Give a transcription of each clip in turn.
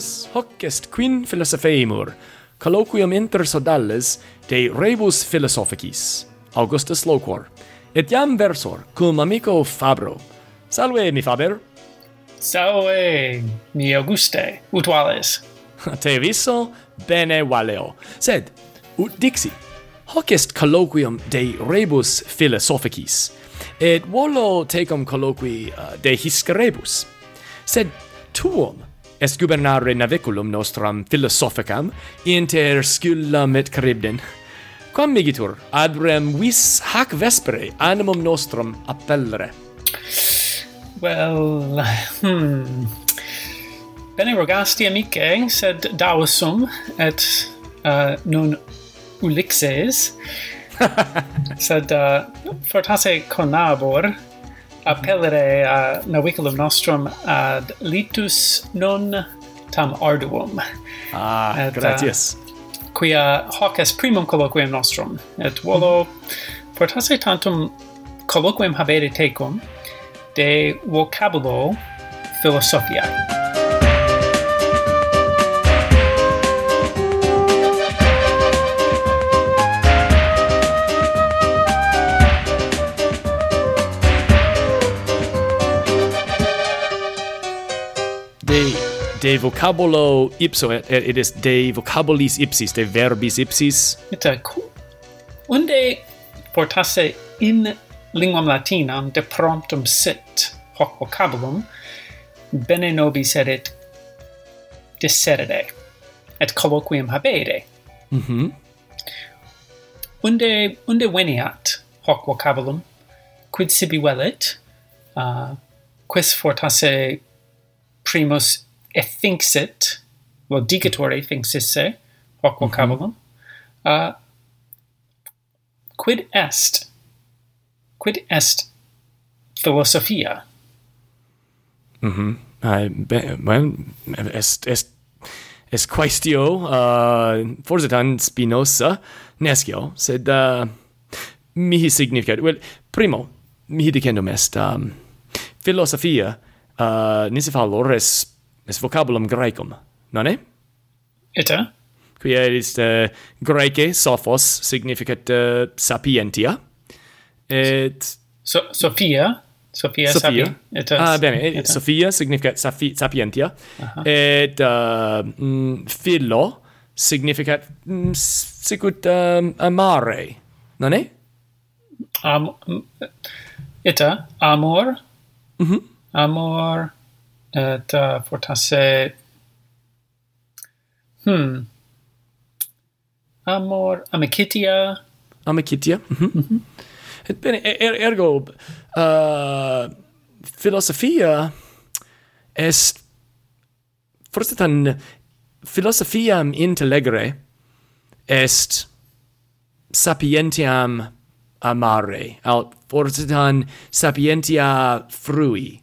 sodales hoc est quin philosopheimur colloquium inter sodales de rebus philosophicis. Augustus loquor. Et iam versor cum amico Fabro. Salve mi Faber. Salve mi Auguste ut vales. Te viso bene valeo. Sed ut dixi hoc est colloquium de rebus philosophicis. Et volo tecum colloqui uh, de hiscerebus sed tuum escubernare naviculum nostram philosophicam inter scullam et Charybdin. Quam migitur, ad rem vis hac vespere animum nostrum appellere. Well, hmm. Bene rogasti amice, sed dausum et uh, non ulixes. sed uh, fortasse conabor appellere uh, naviculum nostrum ad litus non tam arduum. Ah, et, gratias. Uh, quia hoc est primum colloquium nostrum, et volo fortasse tantum colloquium habere tecum de vocabulo philosophiae. de vocabulo ipso et, et is de vocabulis ipsis de verbis ipsis? Itac unde portasse in linguam latinam de promptum sit hoc vocabulum bene nobis erit disserere et colloquium habere. Mhm mm unde unde veniat hoc vocabulum quid sibi velit uh, ah, quis fortasse primus ethinxit, lodicatore ethinxisse, hoc mhm. vocabulum, mm -hmm. uh, quid est, quid est philosophia? Mm-hmm. I, well, est, est, est quaestio, uh, forsitan Spinoza, nescio, sed uh, mihi significat, well, primo, mihi dicendum est, um, philosophia, uh, nisi fallor est es vocabulum graecum, nonne? Ita? Qui est uh, eh, Graece sophos significat uh, sapientia. Et so, Sophia, Sophia, Sophia. Sapi, ah, bene, eh, et, Sophia significat sapi, sapientia. Uh -huh. Et uh, mm, philo significat mm, sicut um, amare, non è? Am, mm, eta amor. Mhm. Mm amor et uh, fortasse hmm amor amicitia amicitia mm -hmm. Mm et bene er, ergo eh, uh, philosophia est forse tan philosophiam intellegere est sapientiam amare, al forse tan sapientia frui.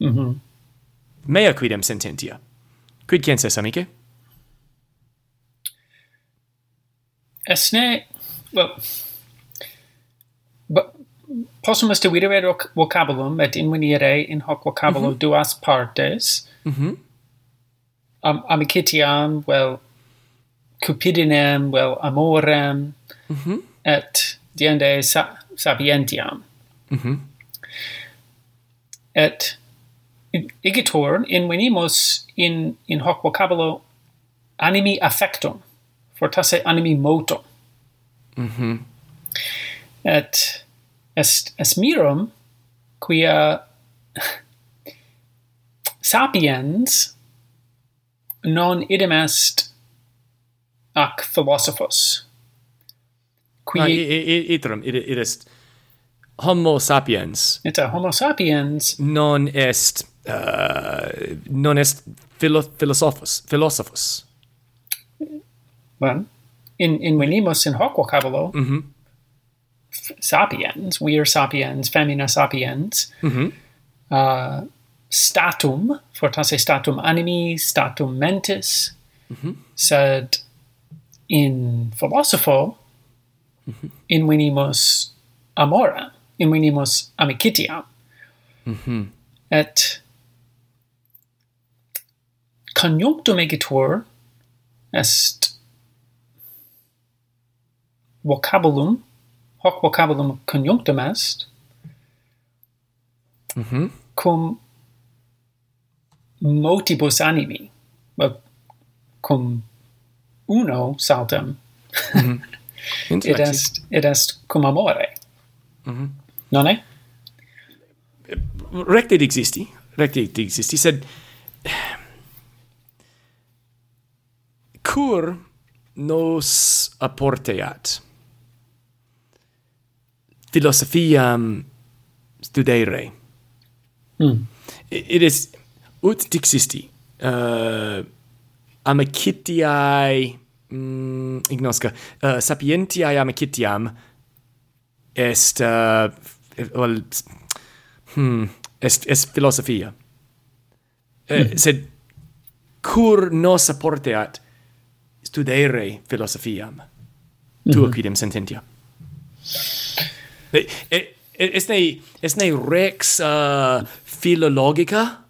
Mm mea quidem sententia. Quid censes, amice? Esne, well, but possumus dividere vocabulum et invenire in hoc vocabulo mm -hmm. duas partes. Mm -hmm. um, amicitiam, well, cupidinem, well, amorem, mm -hmm. et diende sa sapientiam. Mm -hmm. Et igitur invenimus in in hoc vocabulo animi affectum fortasse animi moto mhm et est est mirum quia sapiens non idem est ac philosophos qui ah, iterum it, it, it est homo sapiens. Et homo sapiens non est uh, non est philo philosophos philosophos well in in venimus in hoc vocabulo mm -hmm. sapiens we are sapiens femina sapiens mm -hmm. uh, statum fortasse statum animi statum mentis mm -hmm. sed in philosopho mm -hmm. in venimus amora in venimus amicitiam mm -hmm. et conjunctum egitur est vocabulum hoc vocabulum conjunctum est mm -hmm. cum motibus animi cum uno saltem mm -hmm. est id est cum amore mm -hmm. non è recte existi recte existi sed cur nos apporteat. Philosophiam um, studere. Mm. It is ut dixisti uh, amicitiae mm, ignosca uh, sapientiae amicitiam est uh, well, hmm, est, est philosophia. Eh, mm. Sed cur nos apporteat studere philosophiam. Mm -hmm. Tu mhm. quidem sententia. E, e, esne, esne rex uh, philologica?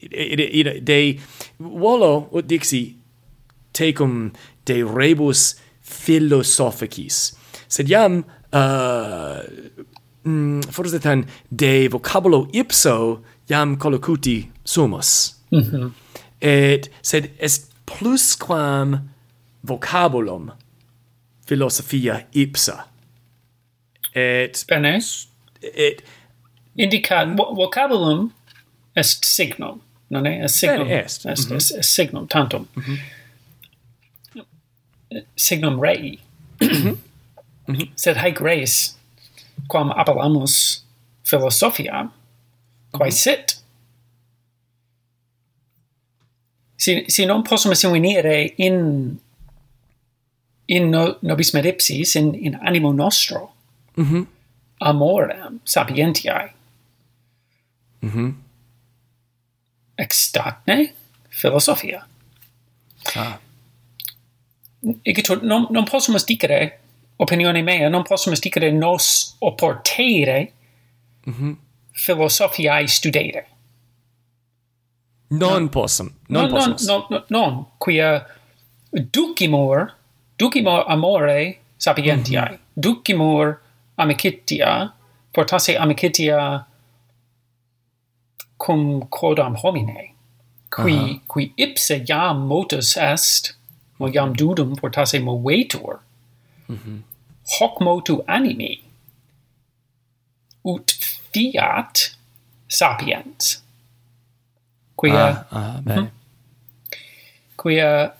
De, de, volo, ut dixi, tecum de rebus philosophicis. Sed iam, uh, mm, forse de vocabulo ipso iam collocuti sumus. Mm -hmm. Et sed est plusquam vocabulum philosophia ipsa. Et Benes et indicat vocabulum est signum, non est? Est signum. Est, est, mm -hmm. est, est signum tantum. Mm -hmm. Signum rei. Mm -hmm. Sed haec res quam appellamus philosophia quae mhm. sit si, si non possono seguire in, in no, nobis medipsis, in, in animo nostro, mm -hmm. amorem sapientiae. Mm -hmm. Extatne philosophia. Ah. Igitur, non, non possono dicere, opinione mea, non possumus dicere nos opportere mm -hmm. philosophiae studere. Non no. possum. Non non, possum. Non, non, non, quia ducimur, ducimur amore sapientiae, mm -hmm. ducimur amicitia, portasse amicitia cum quodam homine, qui, uh -huh. qui ipse jam motus est, mo jam dudum portasse movetur, mm -hmm. hoc motu animi, ut fiat sapiens quia ah, ah bene. Mm -hmm. quia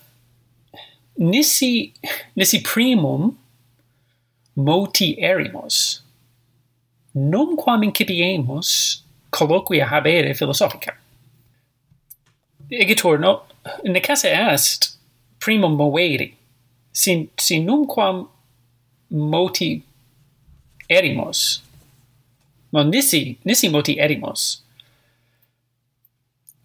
nisi nisi primum moti erimus non quam incipiemus colloquia habere philosophica egitur no necesse est primum moveri sin sin numquam moti erimus non nisi nisi moti erimus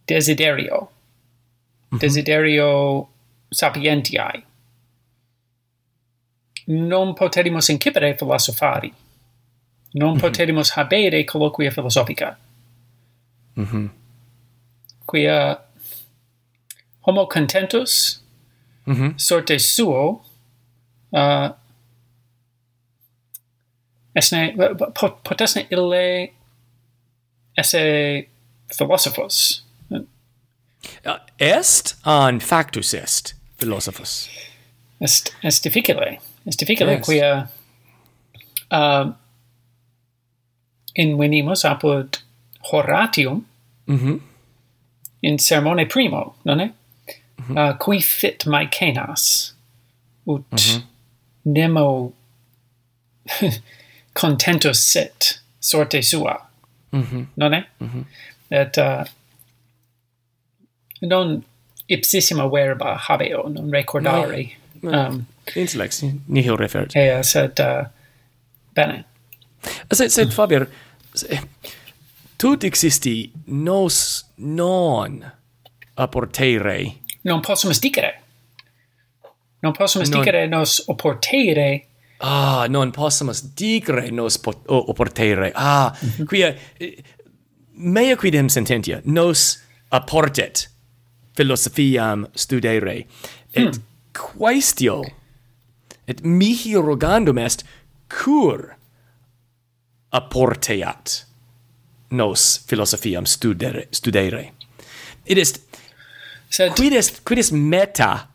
desiderio. Mm -hmm. Desiderio sapientiae. Non poterimus incipere philosophari. Non mm -hmm. poterimus habere colloquia philosophica. Mm -hmm. Quia homo contentus mm -hmm. sorte suo uh, esne, potesne ille esse philosophos Uh, est an factus est philosophus. Est est difficile. Est difficile yes. quia uh, in venimus apud Horatium mm -hmm. in sermone primo, non è? Mm -hmm. uh, qui fit Mycenas, ut mm -hmm. nemo contentus sit sorte sua, mm -hmm. non è? Mm -hmm. Et uh, non ipsissima verba habeo, non recordare. No, no. Um, Intellex, nihil refert. Ea, uh, sed, uh, bene. Uh, sed, sed, Faber, se, tut existi nos non apportere. Non possumus dicere. Non possumus non... dicere nos opportere. Ah, non possumus dicere nos pot, oh, opportere. Ah, mm -hmm. quia, eh, mea quidem sententia, nos apportet philosophiam studere. Et hmm. quaestio, et mihi rogandum est, cur apporteat nos philosophiam studere. studere. It is, Sed... quid est, quid est meta,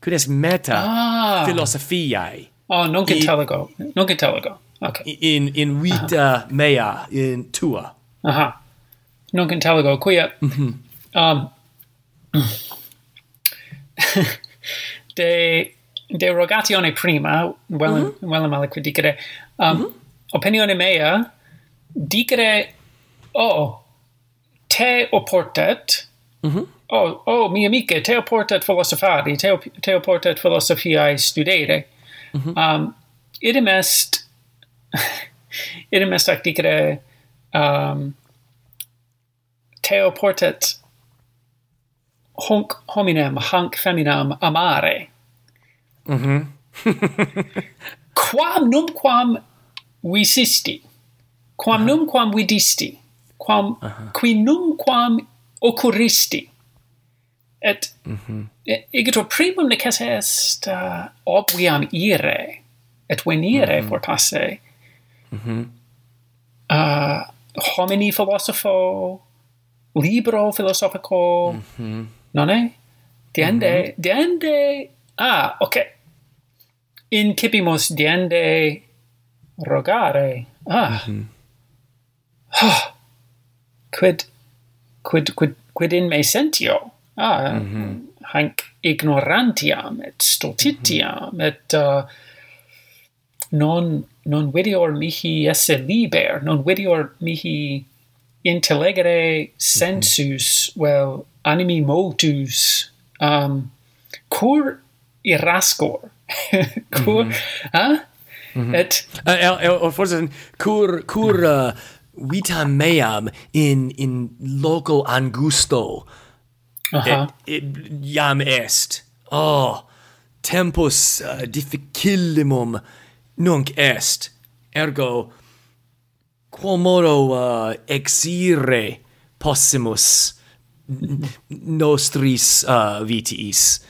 quid est meta ah. philosophiae. Oh, non catalogo, in, non catalogo. Okay. In, in vita uh -huh. mea, in tua. Aha. Uh -huh. Non catalogo, quia, mm -hmm. um, de de rogatione prima well mm -hmm. well dicere um mm -hmm. opinione mea dicere oh te oportet mm -hmm. oh oh mi amice te oportet philosophari te op te oportet philosophiae studere mm -hmm. um idem est idem est ac dicere um te oportet honc hominem hanc feminam amare. Mhm. Mm quam numquam visisti, quam uh -huh. vidisti, quam uh -huh. Uh-huh. qui numquam occurristi. Et mm -hmm. igitur primum necesse est uh, obviam ire et venire mm -hmm. for passe. Mm -hmm. uh, homini philosopho libro philosophico mm -hmm non è? Diende, mm -hmm. diende... Ah, ok. Incipimus diende rogare. Ah. Mm -hmm. oh. Quid, quid, quid, quid in me sentio? Ah, mm -hmm. hanc ignorantiam et stultitiam mm -hmm. et... Uh, non non videor mihi esse liber non videor mihi intellegere mhm. sensus vel animi motus um cur irascor? Cur mm -hmm. et eh, eh, eh, oh, uh, el, el, forse cur cur uh, vita meam in in loco angusto. Uh -huh. et, et iam est. Oh tempus uh, difficilimum nunc est. Ergo quomodo uh, exire possimus nostris uh, vitiis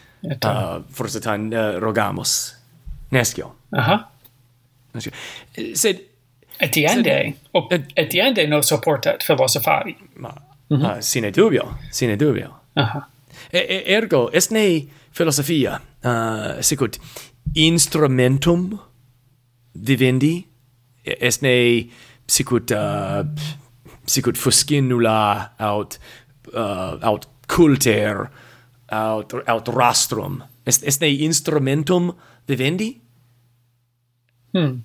uh, forsatant uh, rogamus. Nescio. Aha. Nescio. Eh, sed etiende sed, oh, eh, etiende nos supportat philosophari ma mm -hmm. uh, sine dubio sine dubio. Aha. E, e, ergo est ne philosophia uh, sicut instrumentum vivendi? Est ne sicut uh, äh, sicut fuscinula aut uh, aut culter aut aut rastrum. Est est nei instrumentum vivendi? Hmm.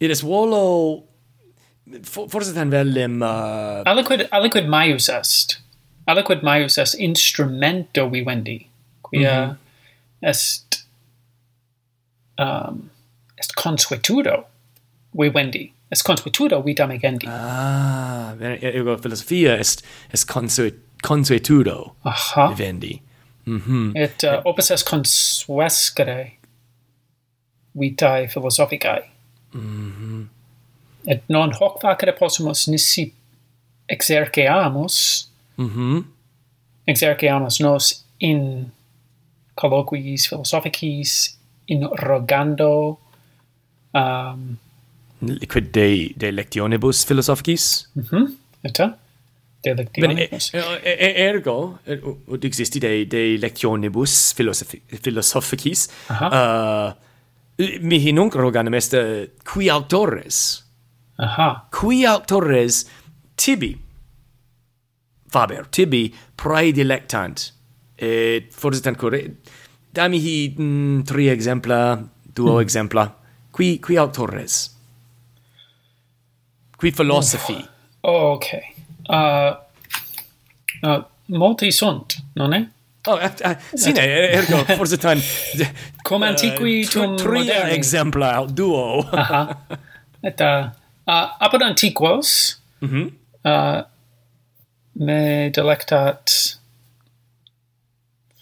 Is volo for, forse tan vellem uh, äh, aliquid aliquid maius est. Aliquid maius est instrumento vivendi quia mm -hmm. est um est consuetudo vivendi es consuetudo vitam agendi. Ah, ergo philosophia est, est consuet, consuetudo Aha. vivendi. Mm -hmm. Et uh, opus est consuescere vitae philosophicae. Mm -hmm. Et non hoc facere possumus nisi exerceamus, mm -hmm. exerceamus nos in colloquiis philosophicis, in rogando, um, liquid de de lectionibus philosophicis? Mhm mm eta de lectionibus Bene, e, e, eh, eh, eh, ergo er, ut existi de de lectionibus philosophi philosophicis Aha. uh mihi nunc roganem est qui autores? Aha. qui autores tibi? Faber tibi praedilectant. Et forse dami hi mm, tri exempla duo mm. exempla. Qui qui autores? qui philosophy oh, okay uh, uh, multi sunt non è Oh, eh, eh, uh, sine, ergo, forse tan... Cum eh, antiqui tum tum moderni. Exempla, duo. Aha. Et, uh, uh, apud antiquos, mm uh, me delectat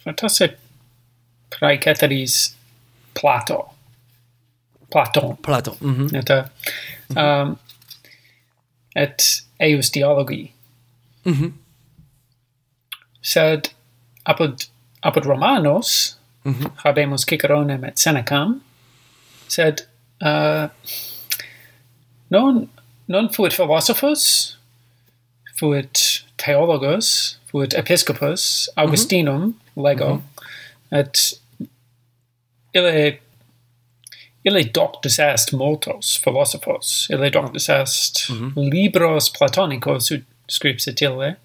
fantastic praeceteris Plato. Platon. Plato. Mm -hmm. Et, uh, mhm. um, et eius dialogi. Mm -hmm. Sed apud, apud Romanos mm -hmm. habemus Ciceronem et Senecam, sed uh, non, non fuit philosophus, fuit theologos, fuit episcopus, mhm. Augustinum, mm -hmm. lego, mm -hmm. et ille Ille doctus est multos philosophos, ille doctus est mm -hmm. libros platonicos, ut scripsit ille,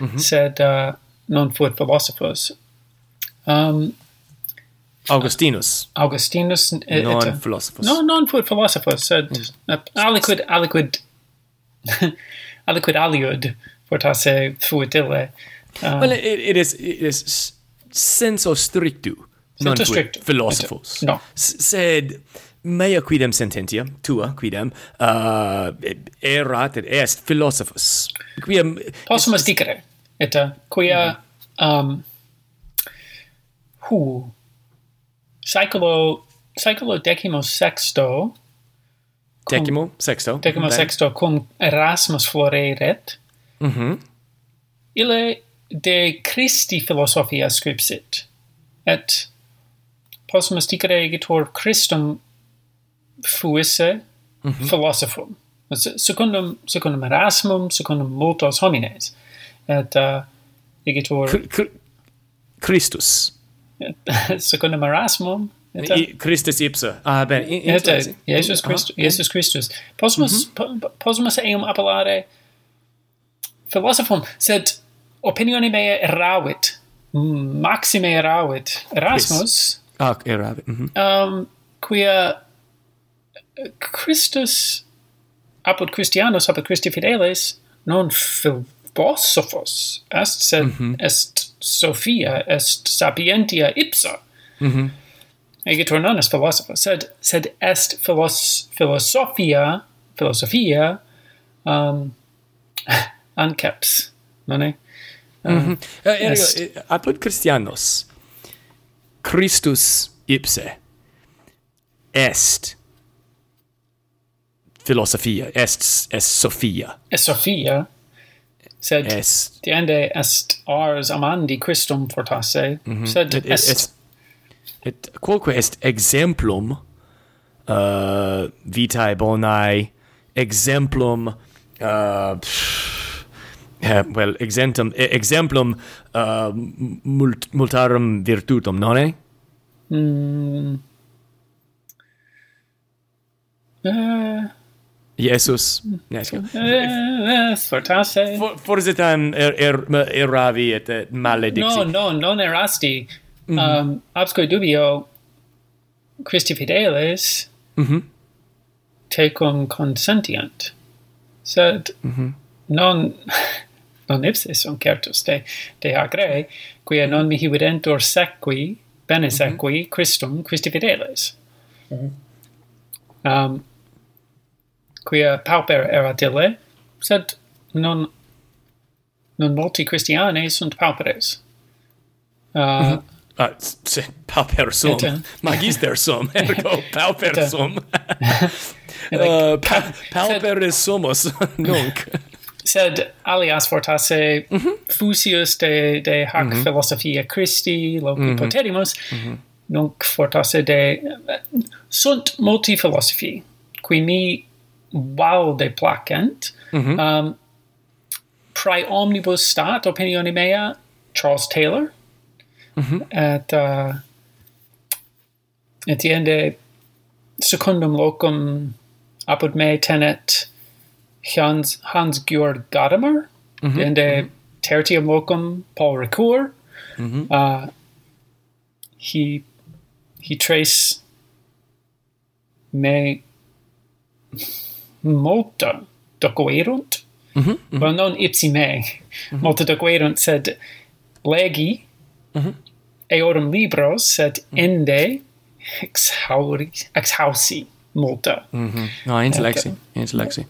mm -hmm. sed uh, øh, non fuit philosophos. Um, Augustinus. Uh, Augustinus. Øh, et, non et, philosophos. No, non fuit philosophos, sed mm. uh, øh, aliquid, aliquid, aliquid aliud, fortasse fuit ille. Uh, well, um, it, it is, it is senso strictu non quid philosophos. No. sed mea quidem sententia, tua quidem, uh, erat et est philosophos. Quidem... Possum est dicere, et uh, quia... Mm -hmm. um, hu... Saeculo... Saeculo decimo sexto... Decimo sexto. Decimo okay. sexto, cum Erasmus floreret. Mm -hmm. De Christi philosophia scripsit, et possumus dicere egitur Christum fuisse mm -hmm. philosophum. Secundum, secundum Erasmum, secundum multos homines. Et uh, egitur... C C Christus. Secundum Erasmum. Et, uh, I, Christus ipsa. Ah, ben. Et, uh, et, Jesus, Christus, uh. Jesus Christus. Possumus, mm -hmm. po, eum appellare philosophum, sed opinione mea eravit, maxime eravit. Erasmus... Chris Ah, erave Mm -hmm. um, quia Christus apud Christianos, apud Christi fideles, non philosophos est, sed mm -hmm. est Sophia, est sapientia ipsa. Mm -hmm. non est philosopha, sed, sed est philos, philosophia, philosophia, um, anceps, non è? Mhm. Um, mm -hmm. uh, apud Christianos, Christus ipse est philosophia est est sophia est sophia sed est. diende est ars amandi Christum fortasse mm -hmm. sed et, est, est et quoque est exemplum uh, vitae bonae exemplum uh, pff, eh, well exemplum eh, exemplum uh, mult, multarum virtutum nonne mm. Eh. Uh, Iesus nescio mm. uh, eh, sfortasse For, forse er, er, erravi et, et maledixi. No no non erasti mm -hmm. um absque dubio Christi fidelis mm -hmm. tecum consentiant sed mm -hmm. non non ipsis sunt te, te ac re, quia non mihi videntur sequi, bene mhm. sequi, mm -hmm. Christum, Christi fideles. Mm -hmm. um, quia pauper erat ille, sed non, non multi Christiane sunt pauperes. Uh, mm -hmm. Ah, se pauper sum, et, magister sum, ergo pauper et, sum. et, uh, pa, pauperes sumus nunc sed alias fortasse mm -hmm. fusius de de hac mm -hmm. philosophia Christi loci mm -hmm. poterimus mm -hmm. nunc fortasse de sunt multi philosophi qui mi valde placent mm -hmm. um prae omnibus stat opinione mea Charles Taylor mm -hmm. et uh, etiende secundum locum apud me tenet Hans, Hans Georg Gadamer, mm -hmm. de mm tertium locum Paul Ricoeur. Mm -hmm. uh, he he trace me multa docuerunt, mm -hmm. well non ipsi me, mm -hmm. multa docuerunt, sed legi mm eorum libros, sed mhm. ende exhauri, exhausi multa. Mm -hmm. No, intellexi, intellexi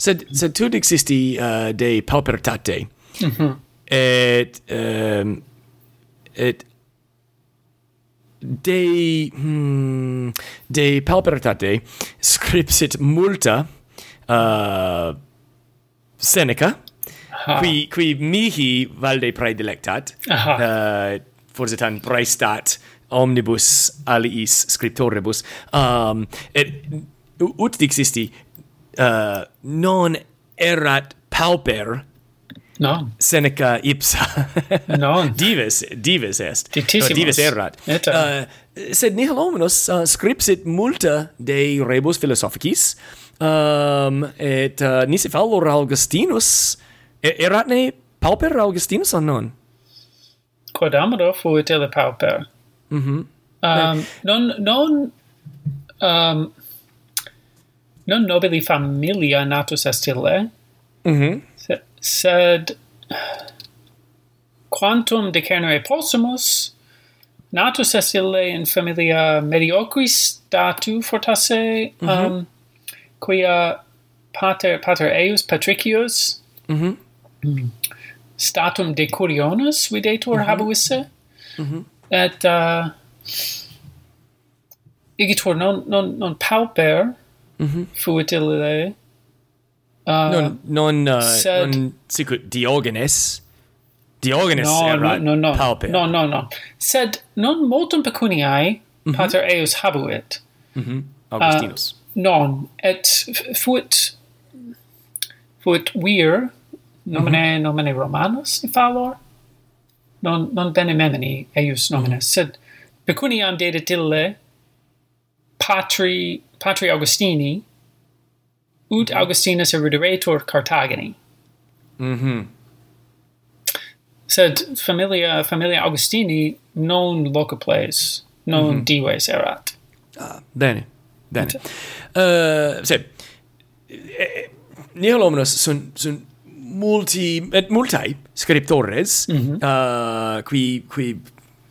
sed sed tu existi uh, de paupertate mm -hmm. et um, et de hmm, de paupertate scripsit multa uh, Seneca Aha. qui qui mihi valde praedilectat uh, forse tan praestat omnibus aliis scriptoribus um et ut dixisti uh, non erat pauper non. Seneca ipsa. Non. Dives dives est. Dictissimus. No, erat. Eta. Uh, sed nihil hominos uh, scripsit multa de rebus philosophicis um, et uh, nisi fallor augustinus eratne pauper augustinus or non? Quod amor fuit ele pauper. Mhm um, eh. non non um, non nobili familia natus est ille, mm-hmm. mm sed, sed quantum decernere possumus, natus est ille in familia mediocris statu fortasse, mm -hmm. um, quia pater, pater eius patricius, mm statum de curionis videtur mm -hmm. habuisse, mm -hmm. et uh, igitur non, non, non pauper, mm-hmm. uh, non non uh, sed, non sicut Diogenes Diogenes no, eh, erat no, no, no. palpe no no no sed non multum pecuniae mm-hmm. pater eius habuit mm-hmm. Uh, Augustinus uh, non et fuit fuit vir nomine mm-hmm. nomine romanus fallor non non bene memini eius nomine mm-hmm. sed pecuniam dedit ille patri patri Augustini, ut mhm. Augustinus erudiretur Carthagini. Mhm. Sed familia familia Augustini non locuples, non mm -hmm. dives erat. Ah, bene. Bene. Uh, eh, se eh, eh, nihil omnes sunt sunt multi et multae scriptores mm -hmm. uh, qui qui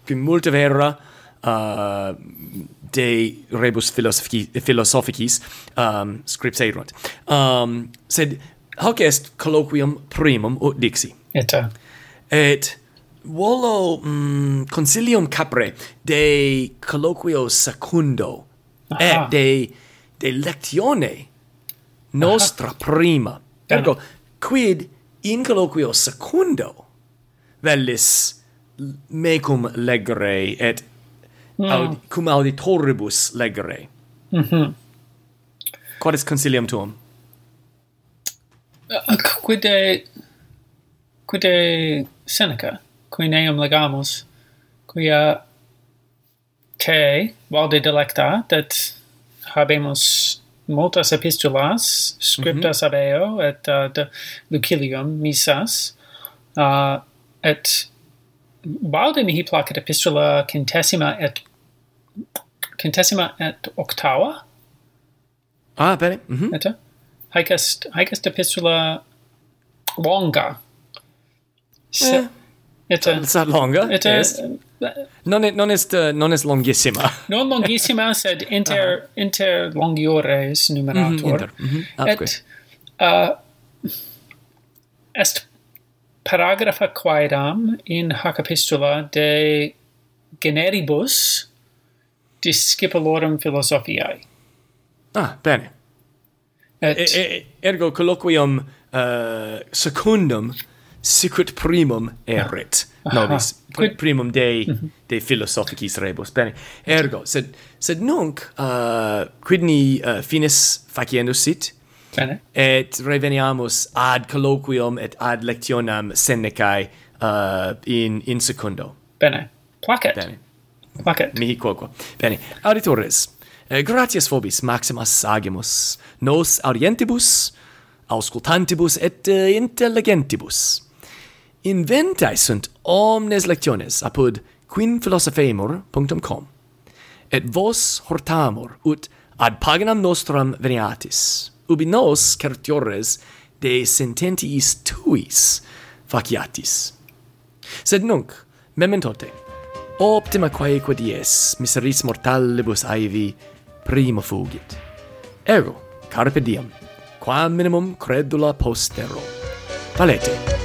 qui multa vera uh, de rebus philosophicis um, scripserunt. Um, sed hoc est colloquium primum ut dixi. Et, eh? Et volo mm, consilium capre de colloquio secundo Aha. et de, de lectione nostra Aha. prima. Ergo, quid in colloquio secundo velis mecum legere et mm. aud cum auditoribus legere. Mm. Quod est consilium tuum? Uh, uh quid quide Seneca qui neum legamus quia te valde delecta that habemus multas epistulas scriptas mm -hmm. et uh, de Lucilium misas uh, et valde mihi placet epistula centesima et quintessima et octava. Ah, bene. Mm -hmm. Eta? Haec est, haec est epistula longa. Se, eh. Eta, it's not longa. Eta yes. est, non est, non est, uh, non est longissima. non longissima, sed inter, uh -huh. inter longiores numerator. Mm inter. Mm -hmm. Et, uh, est paragrafa quaedam in hac epistula de generibus discipulorum philosophiae. Ah, bene. Et, e, e, ergo colloquium uh, secundum sicut primum erit Aha. nobis. Ah, ah. Quid... primum de mm -hmm. de philosophicis rebus? Bene. Ergo sed sed nunc uh, quidni uh, finis faciendus sit? Bene. Et reveniamus ad colloquium et ad lectionam Senecae uh, in in secundo. Bene. Placet bene. Facet. Mihi quoquo. Bene. Auditores, eh, gratias vobis maximas agimus, nos audientibus, auscultantibus et uh, intelligentibus. Inventae sunt omnes lectiones apud quinphilosophaemur.com. Et vos hortamur, ut ad paginam nostram veniatis, ubi nos certiores de sententiis tuis faciatis. Sed nunc, mementote, optima quaeque dies miseris mortalibus aevi prima fugit. Ergo, carpe diem, quam minimum credula postero. Valete.